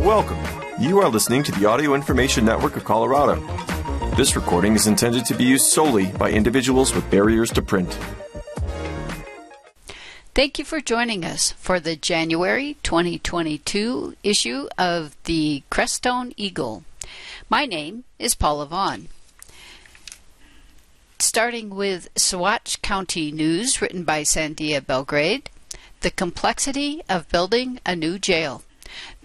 Welcome. You are listening to the Audio Information Network of Colorado. This recording is intended to be used solely by individuals with barriers to print. Thank you for joining us for the January 2022 issue of the Crestone Eagle. My name is Paula Vaughn. Starting with Saguache County News, written by Sandia Belgrade, The Complexity of Building a New Jail.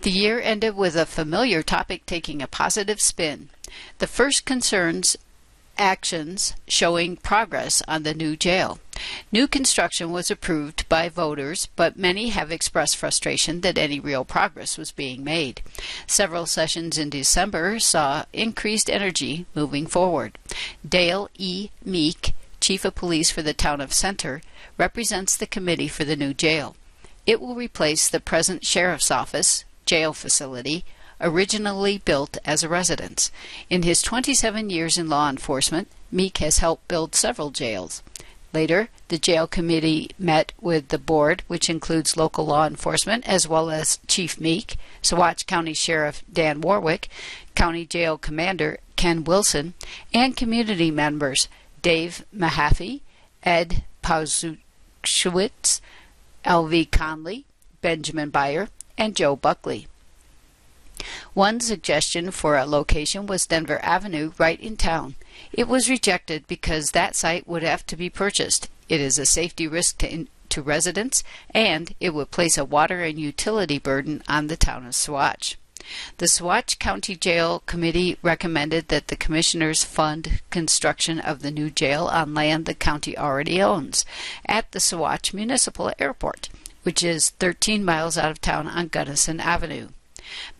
The year ended with a familiar topic taking a positive spin. The first concerns actions showing progress on the new jail. New construction was approved by voters, but many have expressed frustration that any real progress was being made. Several sessions in December saw increased energy moving forward. Dale E. Meek, Chief of Police for the town of Center, represents the committee for the new jail. It will replace the present sheriff's office, jail facility, originally built as a residence. In his 27 years in law enforcement, Meek has helped build several jails. Later, the jail committee met with the board, which includes local law enforcement as well as Chief Meek, Saguache County Sheriff Dan Warwick, County Jail Commander Ken Wilson, and community members Dave Mahaffey, Ed Pauzukiewicz, L.V. Conley, Benjamin Byer, and Joe Buckley. One suggestion for a location was Denver Avenue, right in town. It was rejected because that site would have to be purchased. It is a safety risk to, in, to residents, and it would place a water and utility burden on the town of Saguache. The Saguache County Jail Committee recommended that the commissioners fund construction of the new jail on land the county already owns at the Saguache Municipal Airport, which is 13 miles out of town on Gunnison Avenue.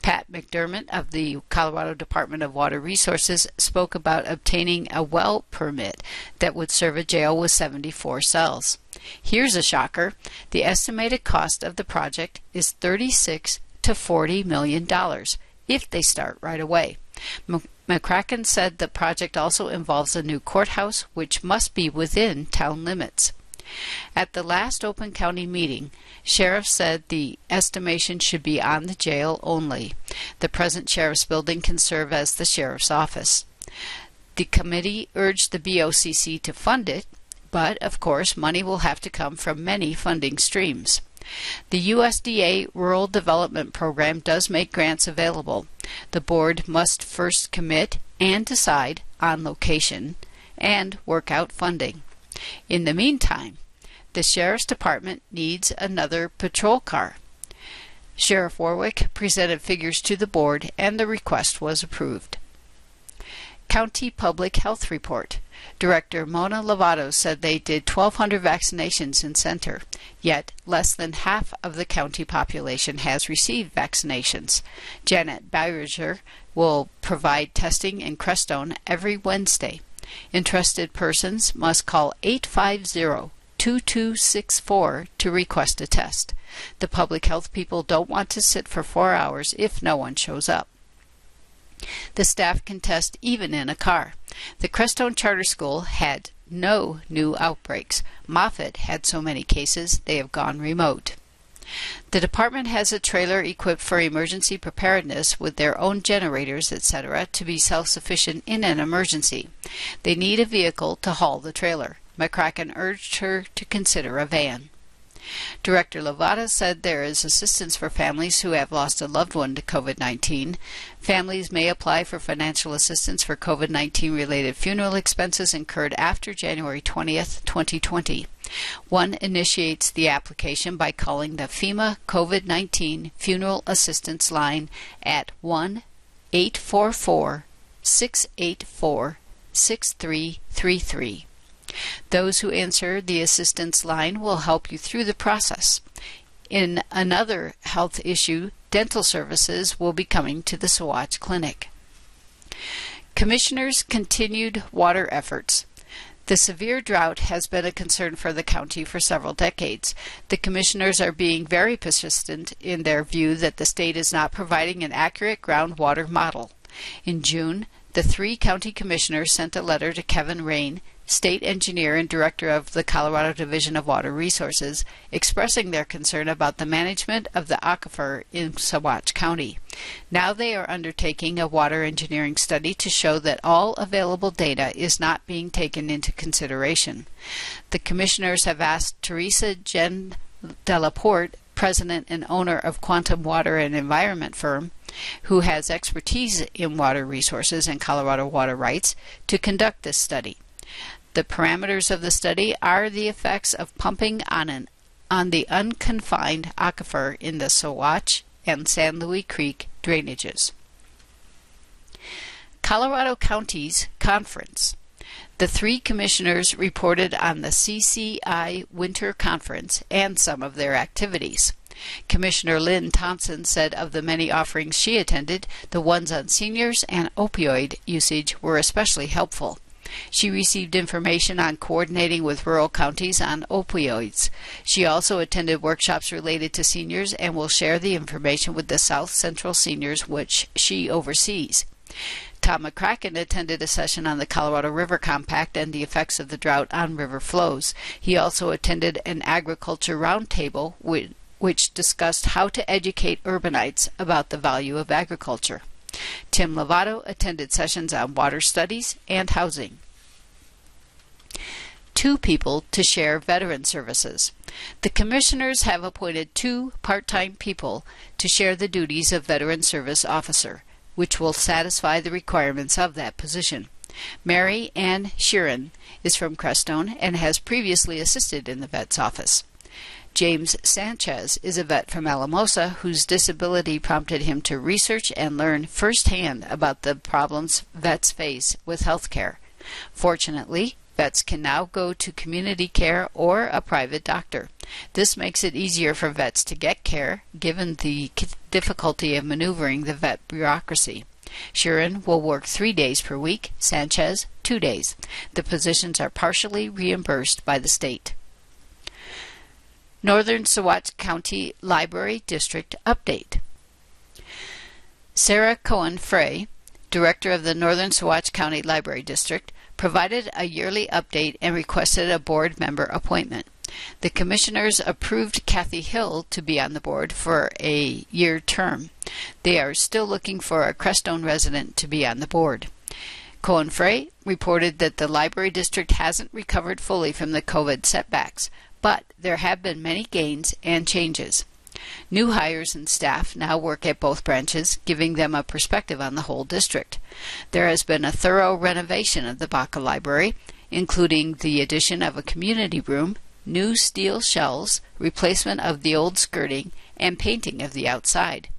Pat McDermott of the Colorado Department of Water Resources spoke about obtaining a well permit that would serve a jail with 74 cells. Here's a shocker. The estimated cost of the project is 36 to 40 million dollars if they start right away. McCracken said the project also involves a new courthouse which must be within town limits. At the last open county meeting, sheriff said the estimation should be on the jail only. The present sheriff's building can serve as the sheriff's office. The committee urged the BOCC to fund it, but of course money will have to come from many funding streams. The USDA Rural Development Program does make grants available. The board must first commit and decide on location and work out funding. In the meantime, the Sheriff's Department needs another patrol car. Sheriff Warwick presented figures to the board and the request was approved. County Public Health Report. Director Mona Lovato said they did 1,200 vaccinations in Center, yet less than half of the county population has received vaccinations. Janet Bowser will provide testing in Crestone every Wednesday. Interested persons must call 850 2264 to request a test. The public health people don't want to sit for four hours if no one shows up. The staff can test even in a car. The Crestone Charter School had no new outbreaks. Moffat had so many cases they have gone remote. The department has a trailer equipped for emergency preparedness with their own generators, etc., to be self sufficient in an emergency. They need a vehicle to haul the trailer. McCracken urged her to consider a van. Director Lovato said there is assistance for families who have lost a loved one to COVID 19. Families may apply for financial assistance for COVID 19 related funeral expenses incurred after January 20th, 2020. One initiates the application by calling the FEMA COVID 19 Funeral Assistance Line at 1 844 684 6333. Those who answer the assistance line will help you through the process. In another health issue, dental services will be coming to the Saguache Clinic. Commissioners' continued water efforts. The severe drought has been a concern for the county for several decades. The commissioners are being very persistent in their view that the state is not providing an accurate groundwater model. In June, the three county commissioners sent a letter to Kevin Rein, state engineer and director of the Colorado Division of Water Resources, expressing their concern about the management of the aquifer in Saguache County. Now they are undertaking a water engineering study to show that all available data is not being taken into consideration. The commissioners have asked Teresa Jen Delaporte, president and owner of Quantum Water and Environment Firm, who has expertise in water resources and Colorado water rights, to conduct this study. The parameters of the study are the effects of pumping on an on the unconfined aquifer in the Sawatch and San Luis Creek drainages. Colorado Counties Conference. The three commissioners reported on the CCI Winter Conference and some of their activities. Commissioner Lynn Thompson said of the many offerings she attended, the ones on seniors and opioid usage were especially helpful. She received information on coordinating with rural counties on opioids. She also attended workshops related to seniors and will share the information with the South Central seniors, which she oversees. Tom McCracken attended a session on the Colorado River Compact and the effects of the drought on river flows. He also attended an agriculture roundtable which discussed how to educate urbanites about the value of agriculture. Tim Lovato attended sessions on water studies and housing. Two people to share veteran services. The commissioners have appointed two part time people to share the duties of veteran service officer which will satisfy the requirements of that position. Mary Ann Sheeran is from Crestone and has previously assisted in the vet's office. James Sanchez is a vet from Alamosa whose disability prompted him to research and learn firsthand about the problems vets face with health care. Fortunately, Vets can now go to community care or a private doctor. This makes it easier for vets to get care, given the difficulty of maneuvering the vet bureaucracy. Sheeran will work three days per week, Sanchez, two days. The positions are partially reimbursed by the state. Northern Saguache County Library District Update. Sarah Cohen Frey, Director of the Northern Saguache County Library District, provided a yearly update and requested a board member appointment. The commissioners approved Kathy Hill to be on the board for a year term. They are still looking for a Crestone resident to be on the board. Cohen Frey reported that the library district hasn't recovered fully from the COVID setbacks, but there have been many gains and changes. New hires and staff now work at both branches, giving them a perspective on the whole district. There has been a thorough renovation of the Baca Library, including the addition of a community room, new steel shelves, replacement of the old skirting, and painting of the outside.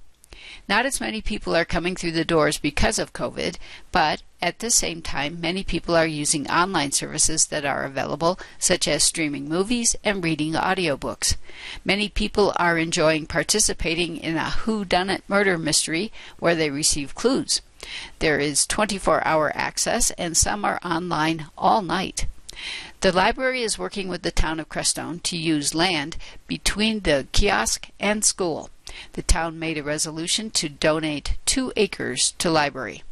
Not as many people are coming through the doors because of COVID, but at the same time, many people are using online services that are available, such as streaming movies and reading audiobooks. Many people are enjoying participating in a who-done-it murder mystery where they receive clues. There is 24 hour access, and some are online all night. The library is working with the town of Crestone to use land between the kiosk and school. The town made a resolution to donate two acres to library.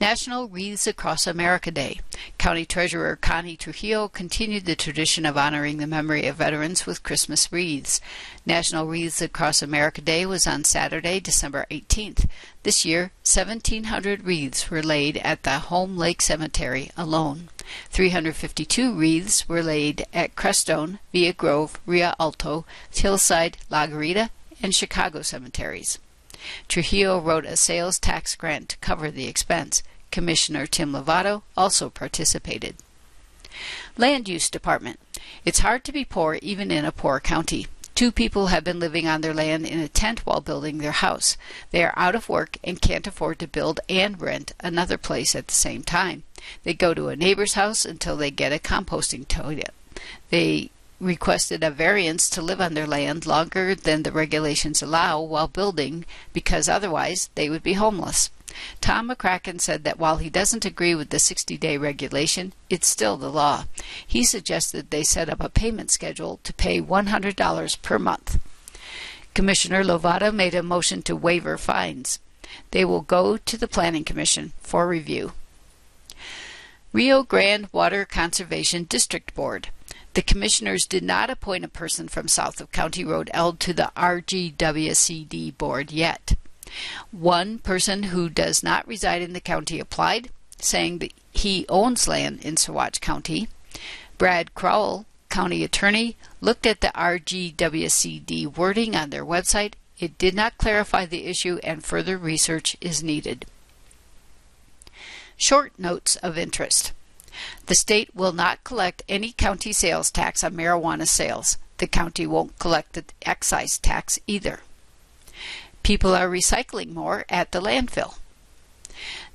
National Wreaths Across America Day. County Treasurer Connie Trujillo continued the tradition of honoring the memory of veterans with Christmas wreaths. National Wreaths Across America Day was on Saturday, December 18th. This year, 1,700 wreaths were laid at the Home Lake Cemetery alone. 352 wreaths were laid at Crestone, Villa Grove, Rio Alto, Hillside, La Garita, and Chicago cemeteries. Trujillo wrote a sales tax grant to cover the expense. Commissioner Tim Lovato also participated. Land Use Department. It's hard to be poor even in a poor county. Two people have been living on their land in a tent while building their house. They are out of work and can't afford to build and rent another place at the same time. They go to a neighbor's house until they get a composting toilet. They requested a variance to live on their land longer than the regulations allow while building because otherwise they would be homeless. Tom McCracken said that while he doesn't agree with the 60 day regulation, it's still the law. He suggested they set up a payment schedule to pay $100 per month. Commissioner Lovato made a motion to waiver fines. They will go to the Planning Commission for review. Rio Grande Water Conservation District Board. The commissioners did not appoint a person from south of County Road L to the RGWCD board yet. One person who does not reside in the county applied, saying that he owns land in Saguache County. Brad Crowell, county attorney, looked at the RGWCD wording on their website. It did not clarify the issue and further research is needed. Short notes of interest. The state will not collect any county sales tax on marijuana sales. The county won't collect the excise tax either. People are recycling more at the landfill.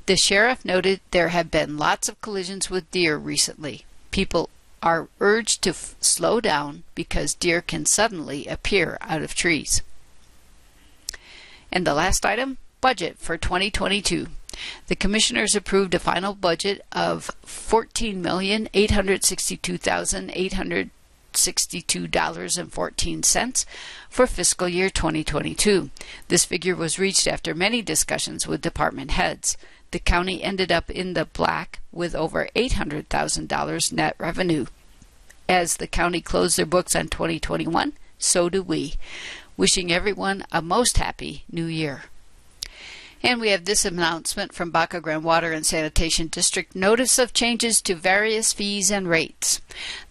The sheriff noted there have been lots of collisions with deer recently. People are urged to f- slow down because deer can suddenly appear out of trees. And the last item budget for 2022. The commissioners approved a final budget of $14,862,862.14 for fiscal year 2022. This figure was reached after many discussions with department heads. The county ended up in the black with over $800,000 net revenue. As the county closed their books on 2021, so do we. Wishing everyone a most happy new year. And we have this announcement from Baca Grande Water and Sanitation District Notice of changes to various fees and rates.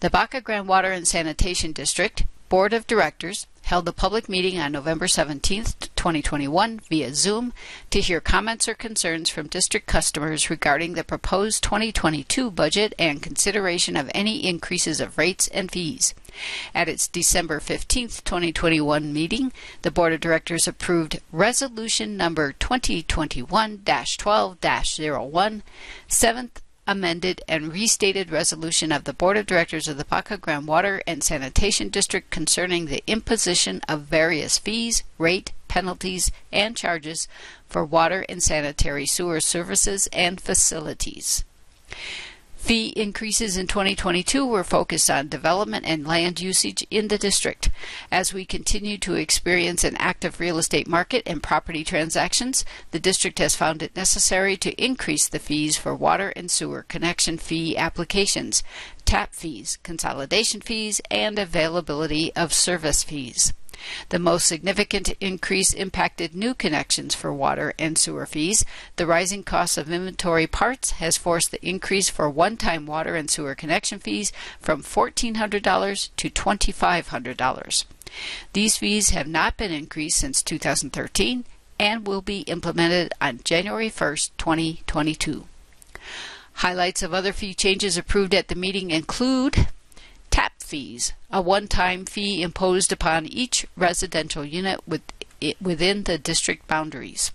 The Baca Grande Water and Sanitation District Board of Directors held a public meeting on November 17, 2021, via Zoom to hear comments or concerns from district customers regarding the proposed 2022 budget and consideration of any increases of rates and fees. At its December 15, 2021 meeting, the Board of Directors approved Resolution Number 2021 12 01, 7th amended and restated resolution of the Board of Directors of the Baca Grande Water and Sanitation District concerning the imposition of various fees, rate, penalties, and charges for water and sanitary sewer services and facilities. Fee increases in 2022 were focused on development and land usage in the district. As we continue to experience an active real estate market and property transactions, the district has found it necessary to increase the fees for water and sewer connection fee applications, tap fees, consolidation fees, and availability of service fees. The most significant increase impacted new connections for water and sewer fees. The rising cost of inventory parts has forced the increase for one time water and sewer connection fees from $1,400 to $2,500. These fees have not been increased since 2013 and will be implemented on January 1, 2022. Highlights of other fee changes approved at the meeting include fees, a one-time fee imposed upon each residential unit with, within the district boundaries.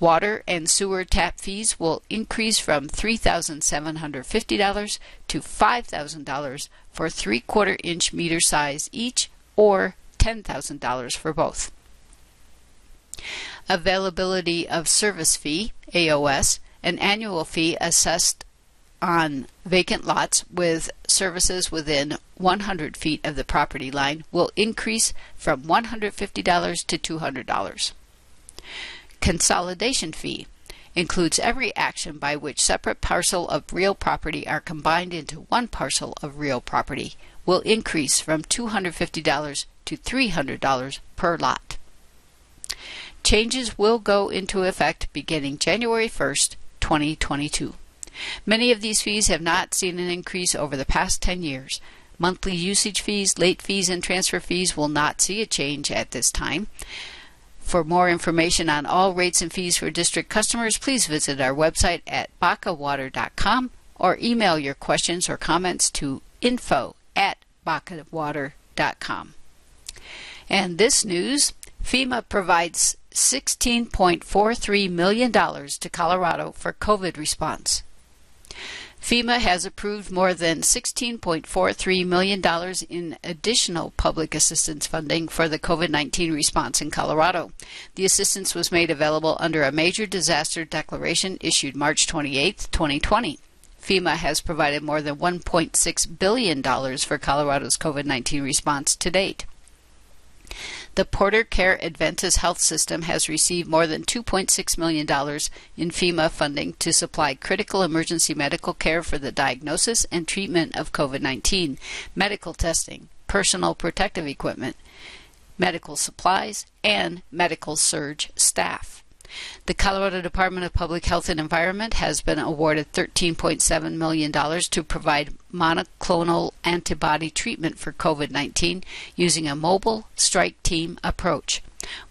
Water and sewer tap fees will increase from $3,750 to $5,000 for three-quarter inch meter size each or $10,000 for both. Availability of service fee, AOS, an annual fee assessed on vacant lots with services within 100 feet of the property line will increase from $150 to $200. Consolidation fee includes every action by which separate parcel of real property are combined into one parcel of real property will increase from $250 to $300 per lot. Changes will go into effect beginning January 1st, 2022. Many of these fees have not seen an increase over the past 10 years. Monthly usage fees, late fees, and transfer fees will not see a change at this time. For more information on all rates and fees for district customers, please visit our website at bacawater.com or email your questions or comments to info at bacawater.com. And this news FEMA provides $16.43 million to Colorado for COVID response. FEMA has approved more than $16.43 million in additional public assistance funding for the COVID 19 response in Colorado. The assistance was made available under a major disaster declaration issued March 28, 2020. FEMA has provided more than $1.6 billion for Colorado's COVID 19 response to date. The Porter Care Adventist Health System has received more than $2.6 million in FEMA funding to supply critical emergency medical care for the diagnosis and treatment of COVID 19, medical testing, personal protective equipment, medical supplies, and medical surge staff. The Colorado Department of Public Health and Environment has been awarded $13.7 million to provide monoclonal antibody treatment for COVID 19 using a mobile strike team approach.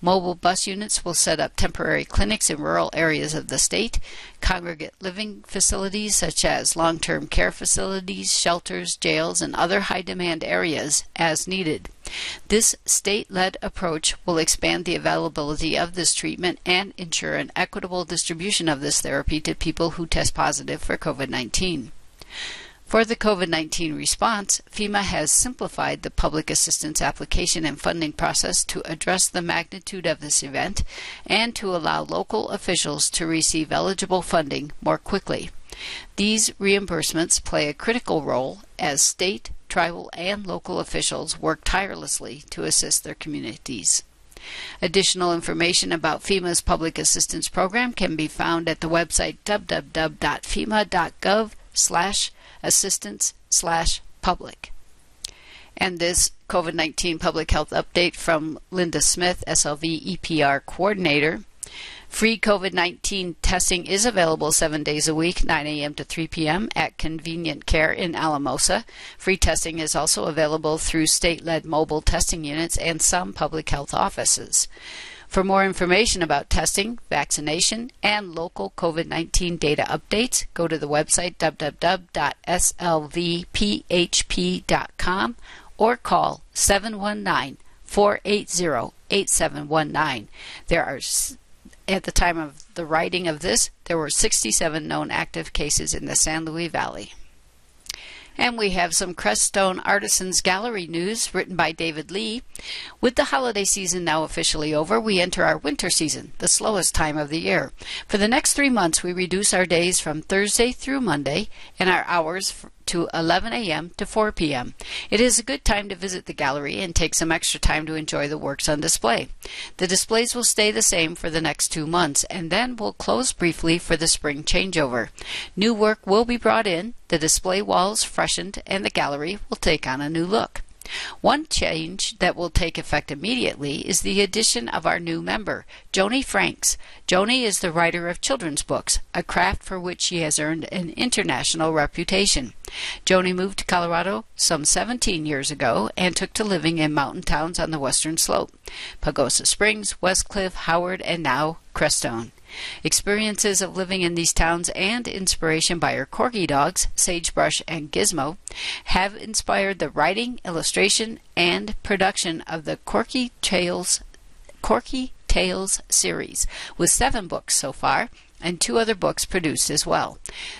Mobile bus units will set up temporary clinics in rural areas of the state, congregate living facilities such as long term care facilities, shelters, jails, and other high demand areas as needed. This state led approach will expand the availability of this treatment and ensure an equitable distribution of this therapy to people who test positive for COVID 19. For the COVID 19 response, FEMA has simplified the public assistance application and funding process to address the magnitude of this event and to allow local officials to receive eligible funding more quickly. These reimbursements play a critical role as state, tribal, and local officials work tirelessly to assist their communities. Additional information about FEMA's public assistance program can be found at the website www.fema.gov slash assistance slash public. And this COVID 19 public health update from Linda Smith, SLV EPR coordinator. Free COVID 19 testing is available seven days a week, 9 a.m. to 3 p.m. at Convenient Care in Alamosa. Free testing is also available through state led mobile testing units and some public health offices. For more information about testing, vaccination, and local COVID 19 data updates, go to the website www.slvphp.com or call 719 480 8719. There are at the time of the writing of this, there were 67 known active cases in the San Luis Valley. And we have some Crestone Artisans Gallery news written by David Lee. With the holiday season now officially over, we enter our winter season, the slowest time of the year. For the next three months, we reduce our days from Thursday through Monday and our hours to 11 a.m. to 4 p.m. It is a good time to visit the gallery and take some extra time to enjoy the works on display. The displays will stay the same for the next two months and then will close briefly for the spring changeover. New work will be brought in, the display walls freshened, and the gallery will take on a new look. One change that will take effect immediately is the addition of our new member, Joni Franks. Joni is the writer of children's books, a craft for which she has earned an international reputation. Joni moved to Colorado some 17 years ago and took to living in mountain towns on the western slope Pagosa Springs, Westcliffe, Howard, and now Crestone. Experiences of living in these towns and inspiration by her corgi dogs, Sagebrush and Gizmo, have inspired the writing, illustration, and production of the Corky Tales, Corky Tales series, with seven books so far, and two other books produced as well.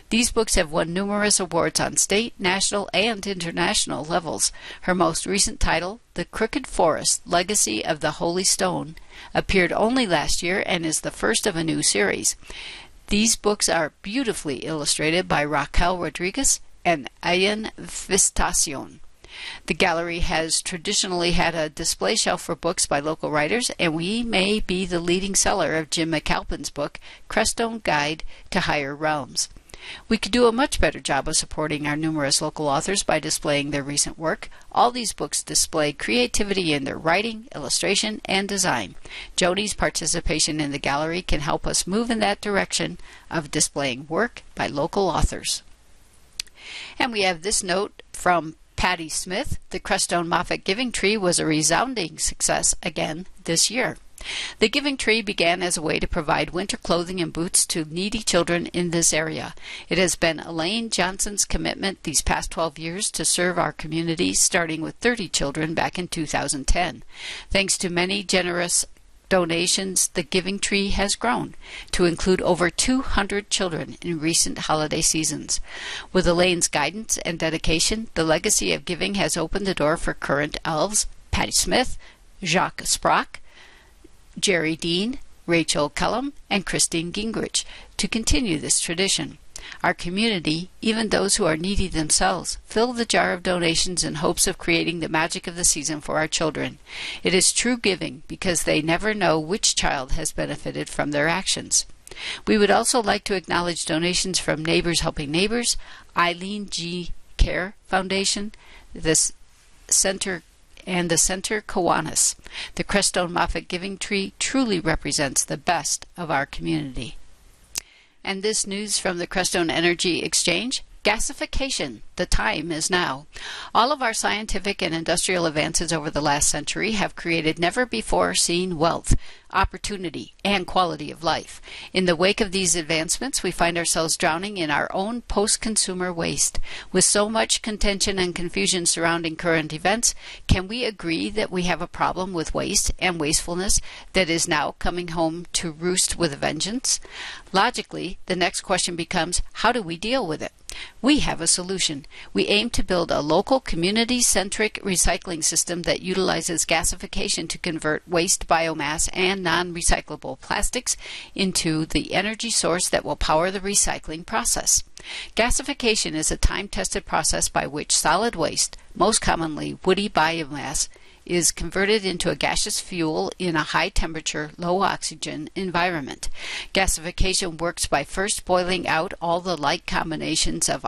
These books have won numerous awards on state, national, and international levels. Her most recent title, The Crooked Forest Legacy of the Holy Stone, appeared only last year and is the first of a new series. These books are beautifully illustrated by Raquel Rodriguez and Ayan Vistacion. The gallery has traditionally had a display shelf for books by local writers, and we may be the leading seller of Jim McAlpin's book, Crestone Guide to Higher Realms. We could do a much better job of supporting our numerous local authors by displaying their recent work. All these books display creativity in their writing, illustration, and design. Joni's participation in the gallery can help us move in that direction of displaying work by local authors. And we have this note from Patty Smith, the Crestone Moffat Giving Tree was a resounding success again this year. The Giving Tree began as a way to provide winter clothing and boots to needy children in this area. It has been Elaine Johnson's commitment these past 12 years to serve our community, starting with 30 children back in 2010. Thanks to many generous donations, the Giving Tree has grown to include over 200 children in recent holiday seasons. With Elaine's guidance and dedication, the legacy of giving has opened the door for current elves Patty Smith, Jacques Sprock, Jerry Dean, Rachel Kellum, and Christine Gingrich to continue this tradition. Our community, even those who are needy themselves, fill the jar of donations in hopes of creating the magic of the season for our children. It is true giving because they never know which child has benefited from their actions. We would also like to acknowledge donations from Neighbors Helping Neighbors, Eileen G. Care Foundation, the Center and the Center Kiwanis. The Crestone Moffat Giving Tree truly represents the best of our community. And this news from the Crestone Energy Exchange Gasification. The time is now. All of our scientific and industrial advances over the last century have created never before seen wealth, opportunity, and quality of life. In the wake of these advancements, we find ourselves drowning in our own post consumer waste. With so much contention and confusion surrounding current events, can we agree that we have a problem with waste and wastefulness that is now coming home to roost with a vengeance? Logically, the next question becomes how do we deal with it? We have a solution. We aim to build a local community centric recycling system that utilizes gasification to convert waste biomass and non recyclable plastics into the energy source that will power the recycling process. Gasification is a time tested process by which solid waste, most commonly woody biomass, is converted into a gaseous fuel in a high temperature, low oxygen environment. Gasification works by first boiling out all the like combinations of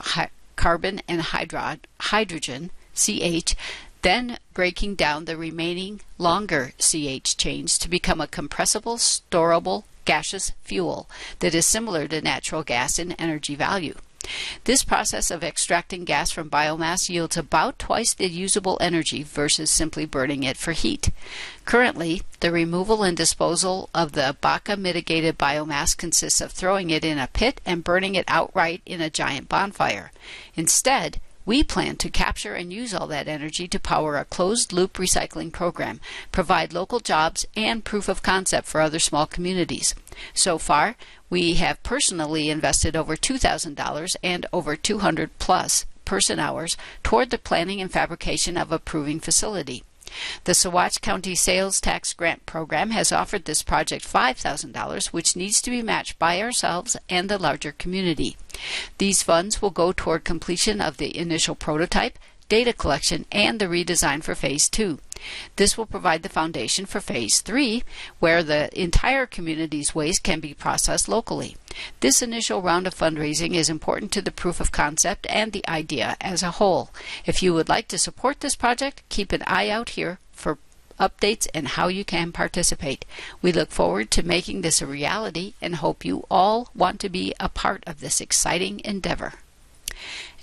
carbon and hydro- hydrogen, CH, then breaking down the remaining longer CH chains to become a compressible, storable, gaseous fuel that is similar to natural gas in energy value. This process of extracting gas from biomass yields about twice the usable energy versus simply burning it for heat. Currently, the removal and disposal of the Baca mitigated biomass consists of throwing it in a pit and burning it outright in a giant bonfire. Instead, we plan to capture and use all that energy to power a closed loop recycling program, provide local jobs, and proof of concept for other small communities. So far, we have personally invested over $2,000 and over 200 plus person hours toward the planning and fabrication of a proving facility. The Saguache County Sales Tax Grant Program has offered this project $5,000, which needs to be matched by ourselves and the larger community. These funds will go toward completion of the initial prototype, data collection, and the redesign for Phase 2. This will provide the foundation for Phase 3, where the entire community's waste can be processed locally. This initial round of fundraising is important to the proof of concept and the idea as a whole. If you would like to support this project, keep an eye out here for updates and how you can participate. We look forward to making this a reality and hope you all want to be a part of this exciting endeavor.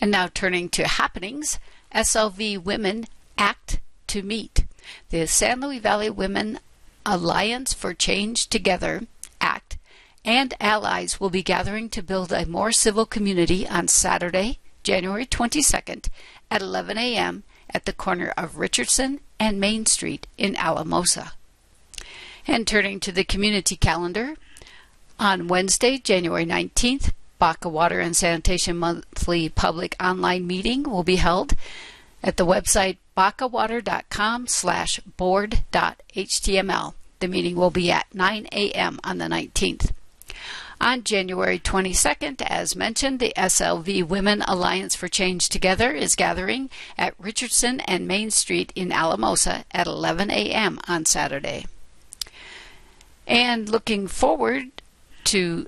And now turning to happenings, SLV Women Act to Meet. The San Luis Valley Women Alliance for Change Together Act and allies will be gathering to build a more civil community on Saturday, January 22nd at 11 a.m. at the corner of Richardson and Main Street in Alamosa. And turning to the community calendar, on Wednesday, January 19th, Baca Water and Sanitation Monthly Public Online Meeting will be held at the website bacawater.com slash board.html. The meeting will be at 9 a.m. on the 19th. On January 22nd, as mentioned, the SLV Women Alliance for Change Together is gathering at Richardson and Main Street in Alamosa at 11 a.m. on Saturday. And looking forward to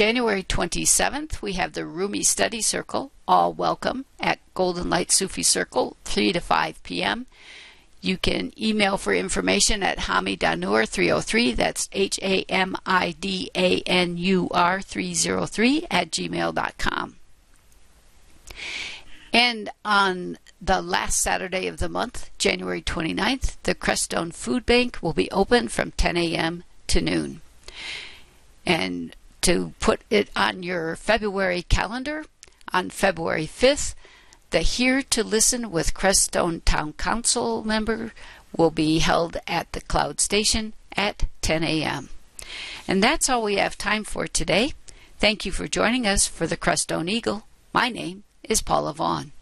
January 27th, we have the Rumi Study Circle, all welcome, at Golden Light Sufi Circle, 3 to 5 p.m. You can email for information at Hamidanur 303, that's H A M I D A N U R 303 at gmail.com. And on the last Saturday of the month, January 29th, the Crestone Food Bank will be open from 10 a.m. to noon. And to put it on your February calendar, on February 5th, the Here to Listen with Crestone Town Council member will be held at the Cloud Station at 10 a.m. And that's all we have time for today. Thank you for joining us for the Crestone Eagle. My name is Paula Vaughn.